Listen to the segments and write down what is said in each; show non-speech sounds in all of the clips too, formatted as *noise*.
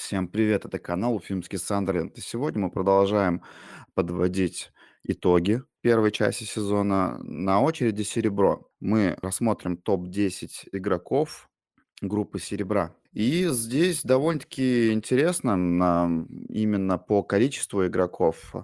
Всем привет, это канал Уфимский Сандерленд. И сегодня мы продолжаем подводить итоги первой части сезона. На очереди серебро. Мы рассмотрим топ-10 игроков группы серебра. И здесь довольно-таки интересно именно по количеству игроков.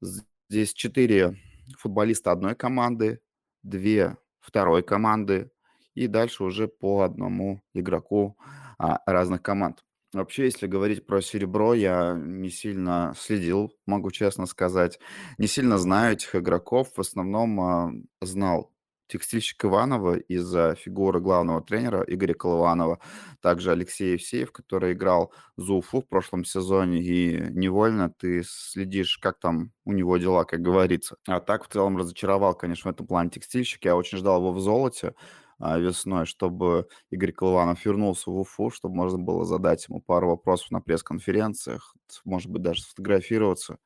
Здесь 4 футболиста одной команды, 2 второй команды и дальше уже по одному игроку а, разных команд. Вообще, если говорить про серебро, я не сильно следил, могу честно сказать. Не сильно знаю этих игроков. В основном а, знал текстильщик Иванова из-за фигуры главного тренера Игоря Колыванова. Также Алексей Евсеев, который играл за Уфу в прошлом сезоне. И невольно ты следишь, как там у него дела, как говорится. А так в целом разочаровал, конечно, в этом плане текстильщик. Я очень ждал его в золоте весной, чтобы Игорь Колыванов вернулся в Уфу, чтобы можно было задать ему пару вопросов на пресс-конференциях, может быть, даже сфотографироваться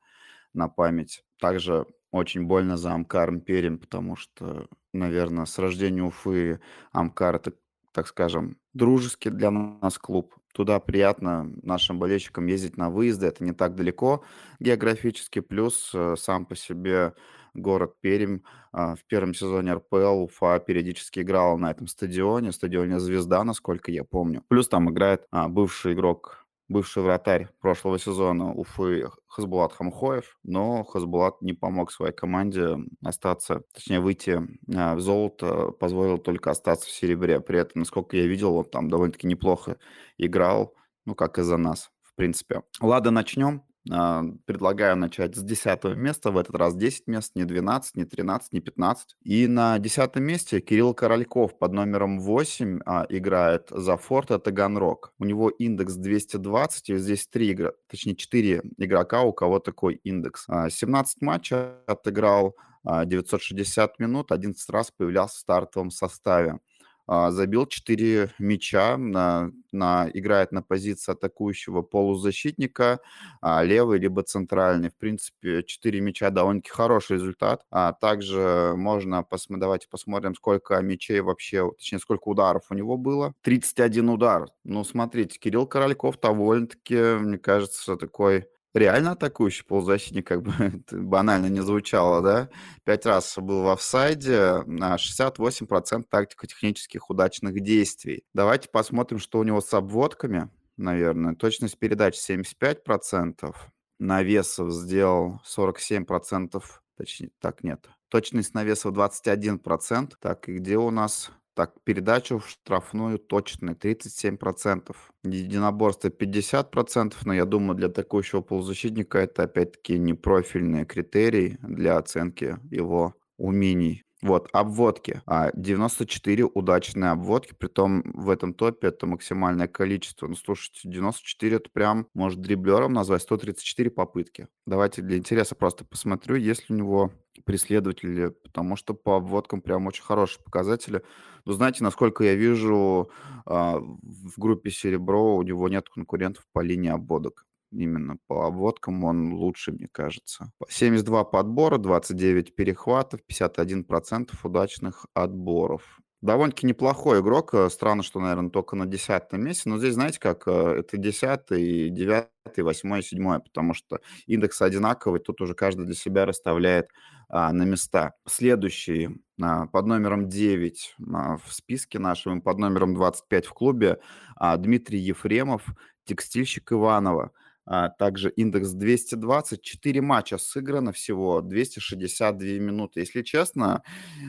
на память. Также очень больно за Амкар Перин, потому что, наверное, с рождения Уфы Амкар– это, так скажем, дружеский для нас клуб. Туда приятно нашим болельщикам ездить на выезды, это не так далеко географически, плюс э, сам по себе город Пермь. А, в первом сезоне РПЛ Уфа периодически играла на этом стадионе, стадионе «Звезда», насколько я помню. Плюс там играет а, бывший игрок бывший вратарь прошлого сезона Уфы Хазбулат Хамхоев, но Хазбулат не помог своей команде остаться, точнее выйти а, в золото, позволил только остаться в серебре. При этом, насколько я видел, он там довольно-таки неплохо играл, ну, как и за нас, в принципе. Ладно, начнем. А, предлагаю начать с 10 места, в этот раз 10 мест, не 12, не 13, не 15. И на 10 месте Кирилл Корольков под номером 8 а, играет за Форта Таганрог. У него индекс 220, и здесь 3 игра, точнее 4 игрока, у кого такой индекс. А, 17 матчей отыграл, 960 а, минут, 11 раз появлялся в стартовом составе. А, забил 4 мяча, на, на, играет на позиции атакующего полузащитника, а, левый либо центральный. В принципе, 4 мяча довольно-таки хороший результат. А также можно посмотреть, давайте посмотрим, сколько мячей вообще, точнее, сколько ударов у него было. 31 удар. Ну, смотрите, Кирилл Корольков довольно-таки, мне кажется, такой реально атакующий полузащитник, как бы *laughs* это банально не звучало, да? Пять раз был в офсайде, на 68% тактико-технических удачных действий. Давайте посмотрим, что у него с обводками, наверное. Точность передач 75%, навесов сделал 47%, точнее, так нет. Точность навесов 21%. Так, и где у нас так, передачу в штрафную точно 37%. Единоборство 50%, но я думаю, для атакующего полузащитника это опять-таки не профильный критерий для оценки его умений. Вот, обводки. А 94 удачные обводки, притом в этом топе это максимальное количество. Ну, слушайте, 94 это прям, может, дриблером назвать, 134 попытки. Давайте для интереса просто посмотрю, есть ли у него преследователи, потому что по обводкам прям очень хорошие показатели. Но знаете, насколько я вижу, а, в группе «Серебро» у него нет конкурентов по линии обводок. Именно по обводкам он лучше, мне кажется. 72 подбора, 29 перехватов, 51% удачных отборов. Довольно-таки неплохой игрок. Э, странно, что, наверное, только на десятом месте. Но здесь, знаете, как э, это десятый, девятый, восьмой, седьмой, потому что индекс одинаковый. Тут уже каждый для себя расставляет а, на места. Следующий а, под номером 9 а, в списке нашем, под номером 25 в клубе а, Дмитрий Ефремов, текстильщик Иванова. А, также индекс 220, 4 матча сыграно всего, 262 минуты. Если честно,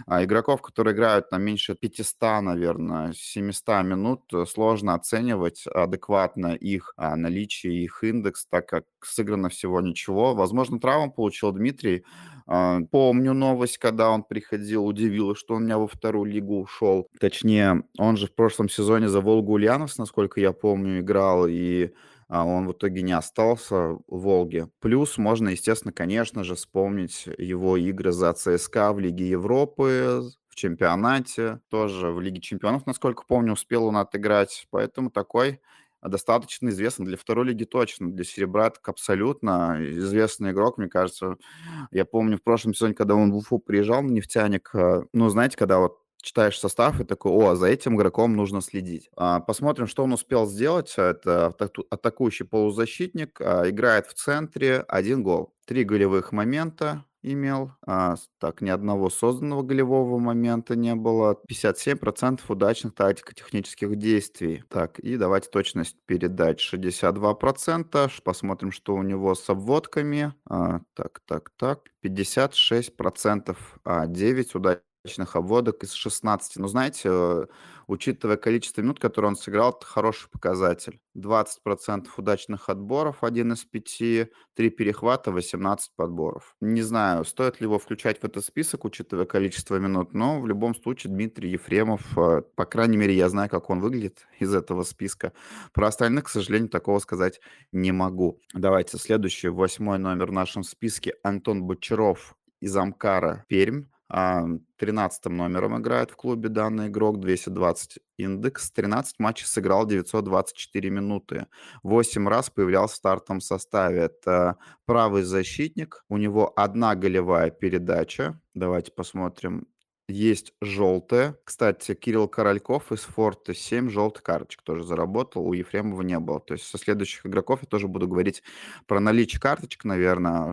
а, игроков, которые играют на меньше 500, наверное, 700 минут, э, сложно оценивать адекватно их а, наличие, их индекс, так как сыграно всего ничего. Возможно, травму получил Дмитрий. Помню новость, когда он приходил, удивило, что он у меня во вторую лигу ушел. Точнее, он же в прошлом сезоне за Волгу Ульяновск, насколько я помню, играл, и а он в итоге не остался в Волге. Плюс можно, естественно, конечно же, вспомнить его игры за ЦСКА в Лиге Европы, в чемпионате, тоже в Лиге чемпионов, насколько помню, успел он отыграть. Поэтому такой достаточно известный для второй лиги точно, для серебра так абсолютно известный игрок, мне кажется. Я помню в прошлом сезоне, когда он в Уфу приезжал нефтяник, э, ну, знаете, когда вот читаешь состав и такой: "О, за этим игроком нужно следить". А, посмотрим, что он успел сделать. Это атаку атакующий полузащитник, а, играет в центре, 1 гол. 3 голевых момента имел. А, так, ни одного созданного голевого момента не было. 57 удачных тактико-технических действий. Так, и давайте точность передач 62 Ш посмотрим, что у него с обводками. А, так так так, 56 а, 9 удачных обводок из 16. Ну, знаете, э, учитывая количество минут, которые он сыграл, это хороший показатель. 20 удачных отборов, 1 из 5, 3 перехвата, 18 подборов. Не знаю, стоит ли его включать в этот список, учитывая количество минут, но в любом случае Дмитрий Ефремов, э, по крайней мере, я знаю, как он выглядит *laughs* из этого списка. Про остальных, к сожалению, такого сказать не могу. Давайте следующий, восьмой номер в нашем списке Антон Бочаров из Амкара, Пермь. А, 13 номером играет в клубе данный игрок, 220 индекс, 13 матчей сыграл, 924 минуты. 8 раз появлялся в стартовом составе. Это правый защитник, у него одна голевая передача. Давайте посмотрим. Есть желтая. Кстати, Кирилл Корольков из Форта 7 желтых карточек тоже заработал, у Ефремова не было. То есть со следующих игроков я тоже буду говорить про наличие карточек, наверное.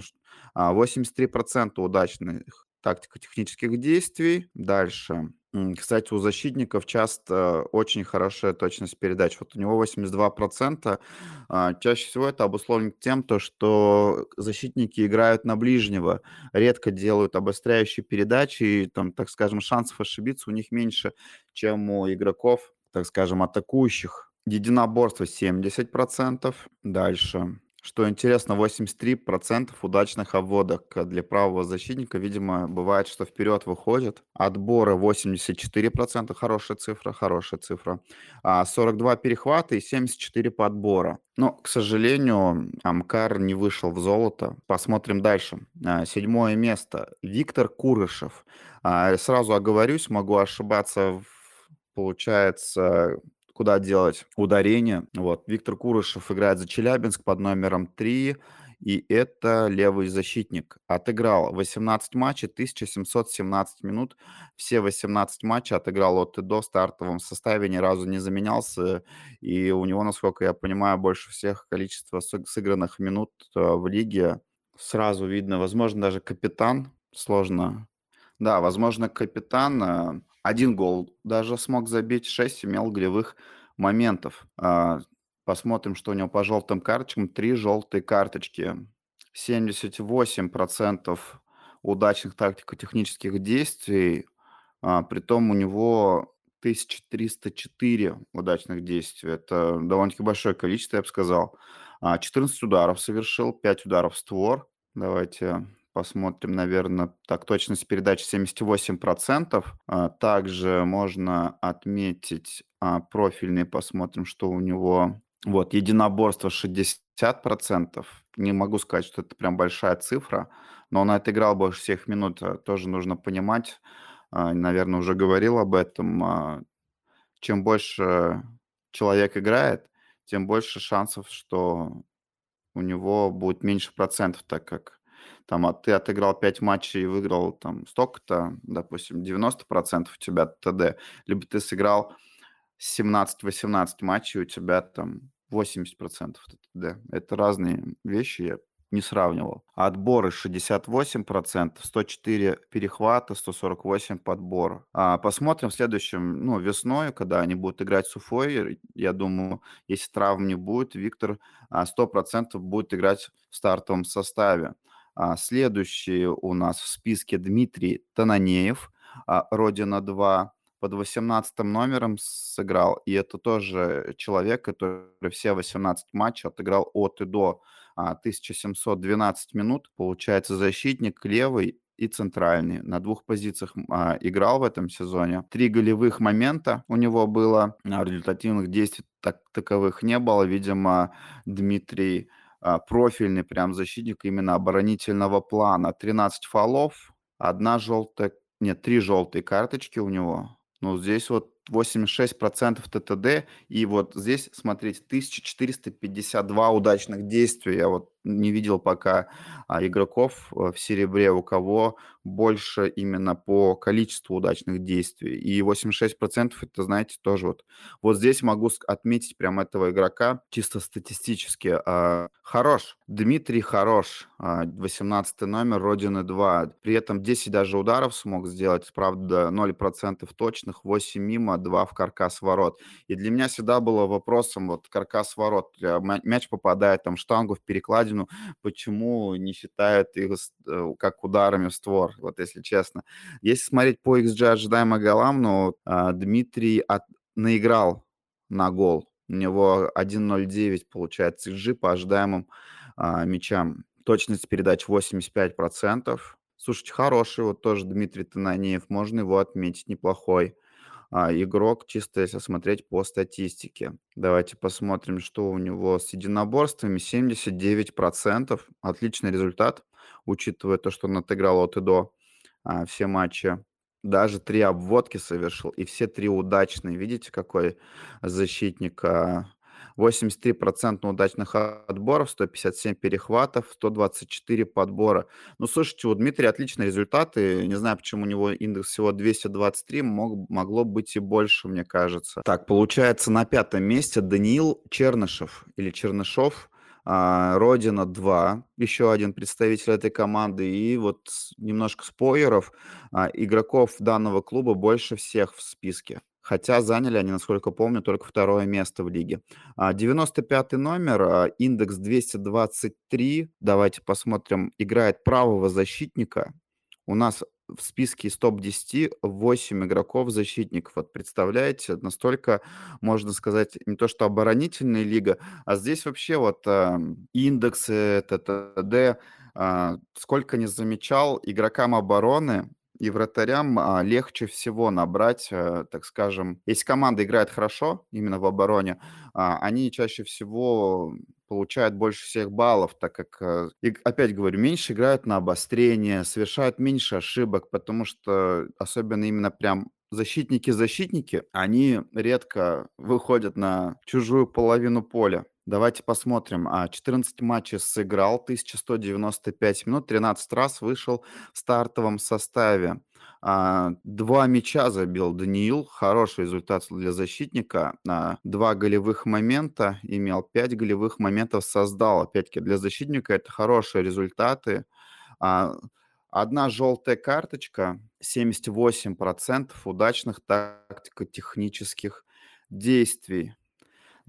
83% удачных тактико-технических действий. Дальше. Кстати, у защитников часто очень хорошая точность передач. Вот у него 82%. А, чаще всего это обусловлено тем, то, что защитники играют на ближнего, редко делают обостряющие передачи, и там, так скажем, шансов ошибиться у них меньше, чем у игроков, так скажем, атакующих. Единоборство 70%. Дальше. Что интересно, 83% удачных обводок для правого защитника. Видимо, бывает, что вперед выходит. Отборы 84%. Хорошая цифра, хорошая цифра. А 42 перехвата и 74 подбора. Но, к сожалению, Амкар не вышел в золото. Посмотрим дальше. А, седьмое место. Виктор Курышев. А, сразу оговорюсь, могу ошибаться получается, куда делать ударение. Вот. Виктор Курышев играет за Челябинск под номером 3, и это левый защитник. Отыграл 18 матчей, 1717 минут. Все 18 матчей отыграл от и до в стартовом составе, ни разу не заменялся. И у него, насколько я понимаю, больше всех количество сыгранных минут э, в лиге. Сразу видно, возможно, даже капитан. Сложно. Да, возможно, капитан э, один гол даже смог забить, 6 имел голевых моментов. А, посмотрим, что у него по желтым карточкам. Три желтые карточки. 78% удачных тактико-технических действий. А, притом у него 1304 удачных действий. Это довольно-таки большое количество, я бы сказал. 14 а, ударов совершил, 5 ударов в створ. Давайте посмотрим, наверное, так, точность передачи 78%. А, также можно отметить а, профильный, посмотрим, что у него. Вот, единоборство 60%. Не могу сказать, что это прям большая цифра, но он отыграл больше всех минут, а, тоже нужно понимать. Наверное, уже говорил об этом. Чем больше человек играет, тем больше шансов, что у него будет меньше процентов, так как там, а ты отыграл 5 матчей и выиграл там столько-то, допустим, 90% у тебя ТД, либо ты сыграл 17-18 матчей, у тебя там 80% ТД. Это разные вещи, я не сравнивал. Отборы 68%, 104 перехвата, 148 подбора. А посмотрим в следующем, ну, весной, когда они будут играть с Уфой. Я думаю, если травм не будет, Виктор 100% а, будет играть в стартовом составе. А, следующий у нас в списке Дмитрий Тананеев, а, Родина-2, под 18 номером сыграл. И это тоже человек, который все 18 матчей отыграл от и до 1712 а, минут. Получается, защитник левый и центральный. На двух позициях а, играл в этом сезоне. Три голевых момента у него было. Результативных действий так, таковых не было. Видимо, Дмитрий профильный прям защитник именно оборонительного плана. 13 фолов, одна желтая, нет, три желтые карточки у него. Ну, здесь вот 86% ТТД. И вот здесь, смотрите, 1452 удачных действия. Я вот не видел пока а, игроков э, в серебре, у кого больше именно по количеству удачных действий. И 86% это, знаете, тоже вот. Вот здесь могу отметить прям этого игрока чисто статистически. А, хорош. Дмитрий хорош. 18 а, номер, Родины 2. При этом 10 даже ударов смог сделать. Правда, 0% точных, 8 мимо, 2 в каркас ворот. И для меня всегда было вопросом, вот каркас ворот. Мяч попадает там в штангу, в перекладину. Почему не считают их э, как ударами в створ? Вот если честно. Если смотреть по XG ожидаемым голам, ну, а, Дмитрий от... наиграл на гол. У него 1.09 получается XG по ожидаемым а, мячам. Точность передач 85%. Слушайте, хороший вот тоже Дмитрий Тананеев. Можно его отметить, неплохой а, игрок, чисто если смотреть по статистике. Давайте посмотрим, что у него с единоборствами. 79%. Отличный результат, учитывая то, что он отыграл от и до а, все матчи. Даже три обводки совершил, и все три удачные. Видите, какой защитник? А, 83% удачных отборов, 157 перехватов, 124 подбора. Ну, слушайте, у Дмитрия отличные результаты. Не знаю, почему у него индекс всего 223, мог, могло быть и больше, мне кажется. Так, получается, на пятом месте Даниил Чернышев или Чернышов. А, Родина 2, еще один представитель этой команды. И вот немножко спойлеров. А, игроков данного клуба больше всех в списке. Хотя заняли они, насколько помню, только второе место в лиге. 95 а, номер, индекс 223. Давайте посмотрим. Играет правого защитника. У нас в списке из топ-10 8 игроков защитников. Вот представляете, настолько, можно сказать, не то что оборонительная лига, а здесь вообще вот э, индексы, ТТД, э, сколько не замечал, игрокам обороны и вратарям а, легче всего набрать, а, так скажем, если команда играет хорошо, именно в обороне, а, они чаще всего получают больше всех баллов, так как, э, опять говорю, меньше играют на обострение, совершают меньше ошибок, потому что особенно именно прям защитники-защитники, они редко выходят на чужую половину поля. Давайте посмотрим. А, 14 матчей сыграл, 1195 минут, 13 раз вышел в стартовом составе. А, два мяча забил Даниил, хороший результат для защитника. А, два голевых момента имел, пять голевых моментов создал. Опять-таки, для защитника это хорошие результаты. А, одна желтая карточка, 78% удачных тактико-технических действий.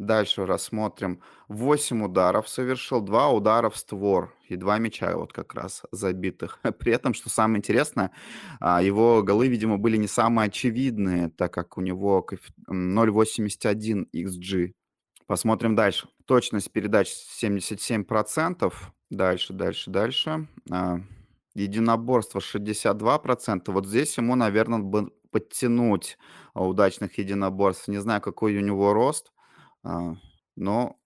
Дальше рассмотрим. 8 ударов совершил, 2 удара в створ и 2 мяча вот как раз забитых. *laughs* При этом, что самое интересное, а, его голы, видимо, были не самые очевидные, так как у него 0.81 XG. Посмотрим дальше. Точность передач 77%. Дальше, дальше, дальше. А, единоборство 62%. Вот здесь ему, наверное, бы подтянуть удачных единоборств. Не знаю, какой у него рост. А, но,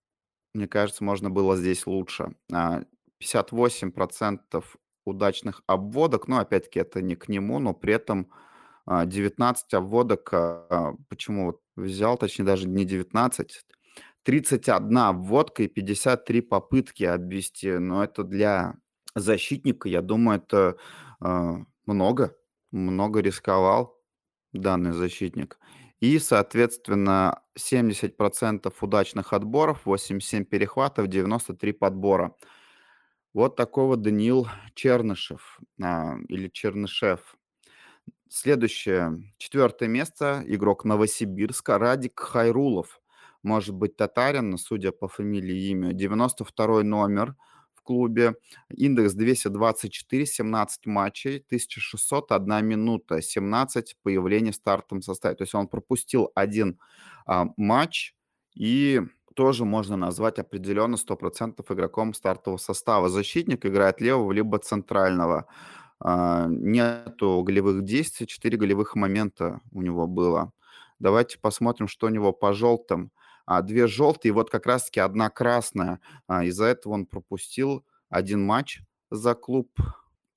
мне кажется, можно было здесь лучше. А, 58% удачных обводок, но опять-таки это не к нему, но при этом а, 19 обводок, а, почему вот взял, точнее даже не 19, 31 обводка и 53 попытки обвести, но это для защитника, я думаю, это а, много, много рисковал данный защитник. И, соответственно, 70% удачных отборов, 87 перехватов, 93 подбора. Вот такой вот Даниил Чернышев а, или Чернышев. Следующее, четвертое место, игрок Новосибирска Радик Хайрулов. Может быть татарин, судя по фамилии и имя. 92 номер – клубе. Индекс 224, 17 матчей, 1601 минута, 17 появлений в стартовом составе. То есть он пропустил один а, матч и тоже можно назвать определенно 100% игроком стартового состава. Защитник играет левого либо центрального. А, нету голевых действий, 4 голевых момента у него было. Давайте посмотрим, что у него по желтым а, две желтые, вот как раз-таки одна красная. А, из-за этого он пропустил один матч за клуб.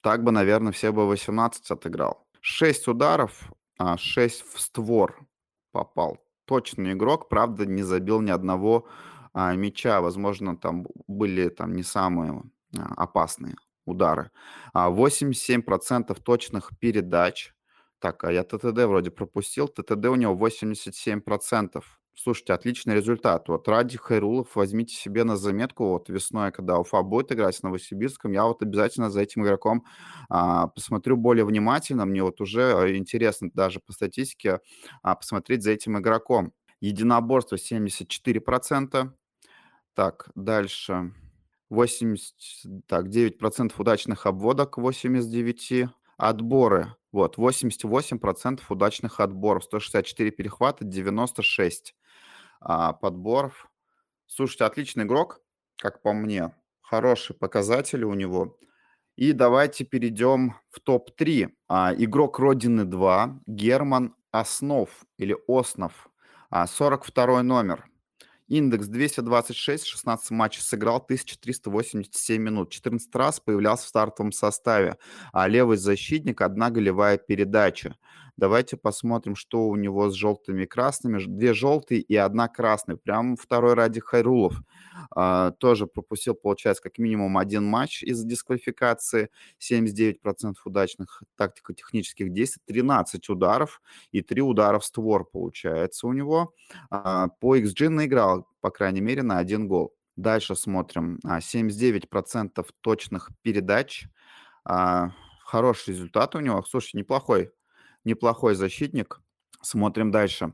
Так бы, наверное, все бы 18 отыграл. 6 ударов, а 6 в створ попал. Точный игрок, правда, не забил ни одного, а, мяча. Возможно, там были там не самые, а, опасные удары. А, 87 точных передач. Так, а я ТТД вроде пропустил. ТТД у него 87 Слушайте, отличный результат. Вот Ради Хайрулов возьмите себе на заметку. Вот весной, когда Уфа будет играть с Новосибирском, я вот обязательно за этим игроком а, посмотрю более внимательно. Мне вот уже интересно даже по статистике а, посмотреть за этим игроком. Единоборство 74%. Так, дальше. 80, так, 9% удачных обводок, 8 из 9. Отборы. Вот, 88% удачных отборов, 164 перехвата, 96 а, подборов. Слушайте, отличный игрок, как по мне. Хорошие показатели у него. И давайте перейдем в топ-3. А, игрок Родины 2, Герман Основ или Основ, а, 42 номер. Индекс 226, 16 матчей сыграл, 1387 минут. 14 раз появлялся в стартовом составе. А левый защитник, одна голевая передача. Давайте посмотрим, что у него с желтыми и красными. Две желтые и одна красная. Прям второй ради Хайрулов. А, тоже пропустил, получается, как минимум один матч из дисквалификации. 79% удачных тактико-технических действий. 13 ударов и 3 удара в створ получается у него. А, по XG наиграл, по крайней мере, на один гол. Дальше смотрим. 79% а, точных передач. А, хороший результат у него. Слушай, неплохой неплохой защитник. Смотрим дальше.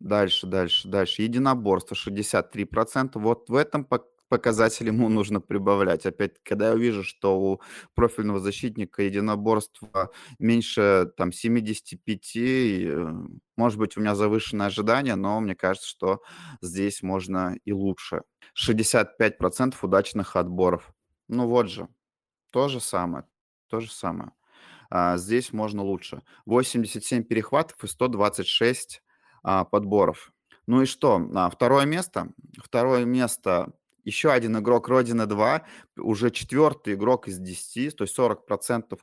Дальше, дальше, дальше. Единоборство 63%. Вот в этом показатель ему нужно прибавлять. Опять, когда я вижу, что у профильного защитника единоборства меньше там 75, и, э, может быть, у меня завышенное ожидание, но мне кажется, что здесь можно и лучше. 65% удачных отборов. Ну вот же, то же самое, то же самое. А, здесь можно лучше. 87 перехватов и 126 а, подборов. Ну и что? А, второе место. Второе место еще один игрок Родины 2, уже четвертый игрок из 10, то есть 40%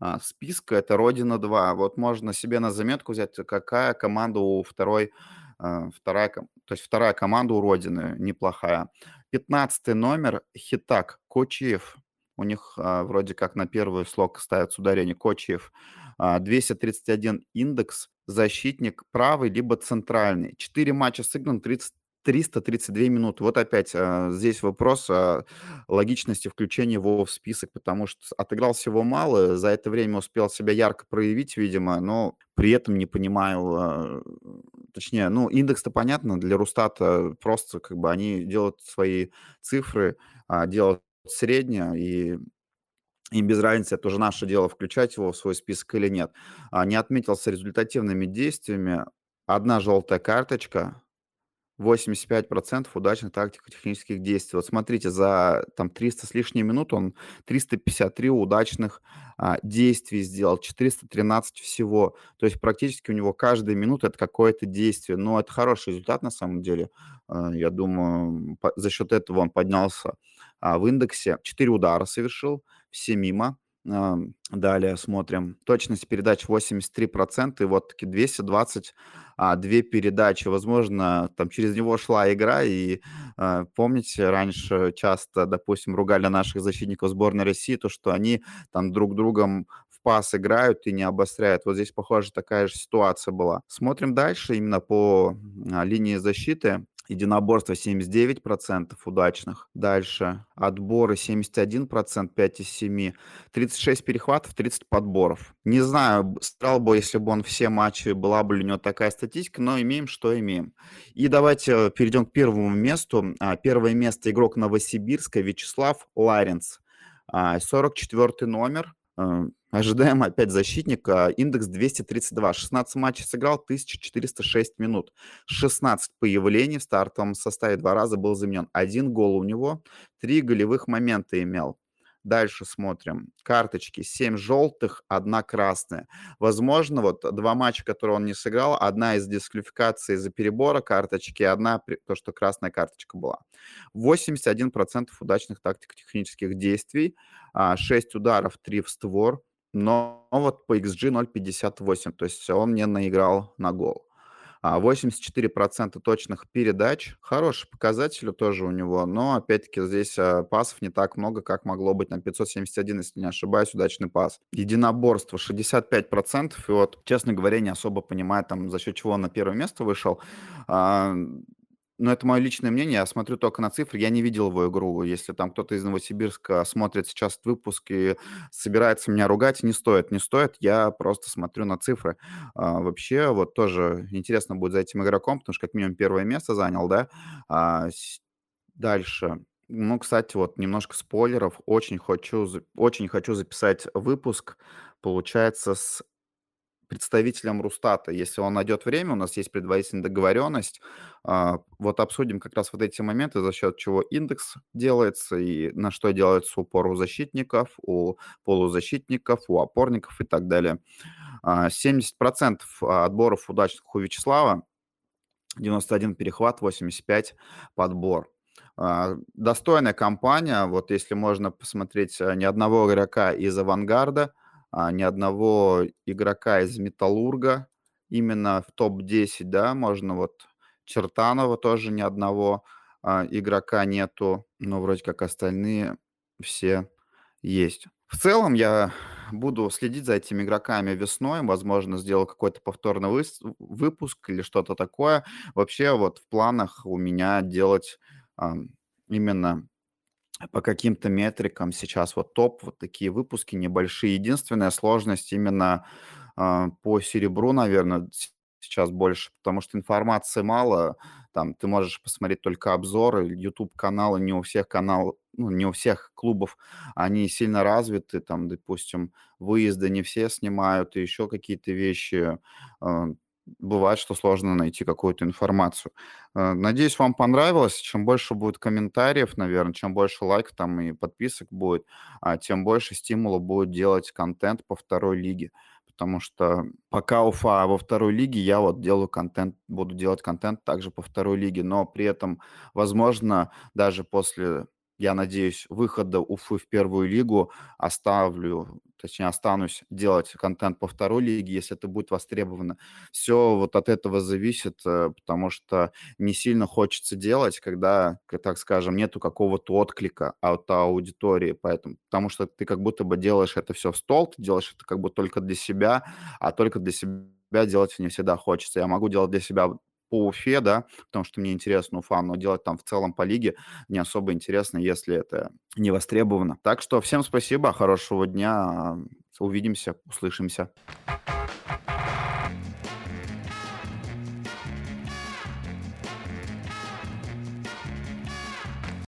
а, списка это Родина 2. Вот можно себе на заметку взять, какая команда у второй, а, вторая, то есть вторая команда у Родины неплохая. 15 номер Хитак Кочиев. У них а, вроде как на первый слог ставится ударение Кочиев. А, 231 индекс, защитник правый либо центральный. Четыре матча сыгран, 30, 332 минуты. Вот опять а, здесь вопрос о логичности включения его в список, потому что отыграл всего мало, за это время успел себя ярко проявить, видимо, но при этом не понимаю, а, точнее, ну, индекс-то понятно, для Рустата просто как бы они делают свои цифры, а, делают среднее, и им без разницы, это уже наше дело, включать его в свой список или нет. А, не отметился результативными действиями. Одна желтая карточка, 85% удачных тактико-технических действий. Вот смотрите, за там 300 с лишней минут он 353 удачных а, действий сделал, 413 всего. То есть практически у него каждая минута это какое-то действие. Но это хороший результат на самом деле. А, я думаю, за счет этого он поднялся а, в индексе. 4 удара совершил, все мимо. Далее смотрим. Точность передач 83%, и вот таки 220 а, передачи. Возможно, там через него шла игра, и а, помните, раньше часто, допустим, ругали наших защитников сборной России, то, что они там друг другом в пас играют и не обостряют. Вот здесь, похоже, такая же ситуация была. Смотрим дальше именно по линии защиты. Единоборство 79% удачных. Дальше отборы 71%, 5 из 7. 36 перехватов, 30 подборов. Не знаю, стал бы, если бы он все матчи, была бы ли у него такая статистика, но имеем, что имеем. И давайте перейдем к первому месту. А, первое место игрок Новосибирска Вячеслав Ларенц. 44 а, номер. Ожидаем опять защитника. Индекс 232. 16 матчей сыграл, 1406 минут. 16 появлений в стартовом составе. Два раза был заменен. Один гол у него. Три голевых момента имел. Дальше смотрим. Карточки. 7 желтых, одна красная. Возможно, вот два матча, которые он не сыграл, одна из дисквалификации из-за перебора карточки, одна то, что красная карточка была. 81% удачных тактико-технических действий, 6 а, ударов, 3 в створ, но вот по XG 0.58, то есть он не наиграл на гол. А 84 % точных передач- хороший показатель тоже у него, но опять-таки здесь, а, пасов не так много, как могло быть. Там 571, если не ошибаюсь, удачный пас. Единоборство- 65 %. И вот, честно говоря, не особо понимаю, там, за счет чего он на первое место вышел. Но это мое личное мнение. Я смотрю только на цифры. Я не видел его игру. Если там кто-то из Новосибирска смотрит сейчас выпуск и собирается меня ругать, не стоит, не стоит. Я просто смотрю на цифры. А, вообще, вот тоже интересно будет за этим игроком, потому что как минимум первое место занял, да. А, с дальше. Ну, кстати, вот немножко спойлеров. Очень хочу очень хочу записать выпуск, получается, с представителем Росстата. Если он найдет время, у нас есть предварительная договоренность. А, вот обсудим как раз вот эти моменты, за счет чего индекс делается и на что делается упор у защитников, у полузащитников, у опорников и так далее. А, 70 % отборов удачных у Вячеслава, 91 перехват, 85 подбор. А, достойная компания. Вот если можно посмотреть, а, ни одного игрока из "Авангарда", а, ни одного игрока из "Металлурга" именно в топ-10, да, можно вот Чертанова тоже ни одного, а, игрока нету, но вроде как остальные все есть. В целом я буду следить за этими игроками весной. Возможно, сделаю какой-то повторный выс выпуск или что-то такое. Вообще вот в планах у меня делать, ам, именно по каким-то метрикам сейчас вот топ, вот такие выпуски небольшие. Единственная сложность именно, а, по серебру, наверно, с сейчас больше, потому что информации мало. Там ты можешь посмотреть только обзоры. YouTube-каналы не у всех канал ну, не у всех клубов они сильно развиты. Там, допустим, выезды не все снимают и еще какие-то вещи. А, бывает, что сложно найти какую-то информацию. А, надеюсь, вам понравилось. Чем больше будет комментариев, наверно, чем больше лайков там и подписок будет, а, тем больше стимула будет делать контент по второй лиге. Потому что пока Уфа во второй лиге, я вот делаю контент, буду делать контент также по второй лиге. Но при этом, возможно, даже после, я надеюсь, выхода Уфы в первую лигу оставлю, точнее, останусь делать контент по второй лиге, если это будет востребовано. Всё вот от этого зависит, э, потому что не сильно хочется делать, когда, так скажем, нету какого-то отклика от аудитории. Поэтому потому что ты как будто бы делаешь это всё в стол, ты делаешь это как бы только для себя, а только для себя делать не всегда хочется. Я могу делать для себя по Уфе, да, потому что мне интересна Уфа, но делать там в целом по лиге не особо интересно, если это не востребовано. Так что всем спасибо, хорошего дня, увидимся, услышимся.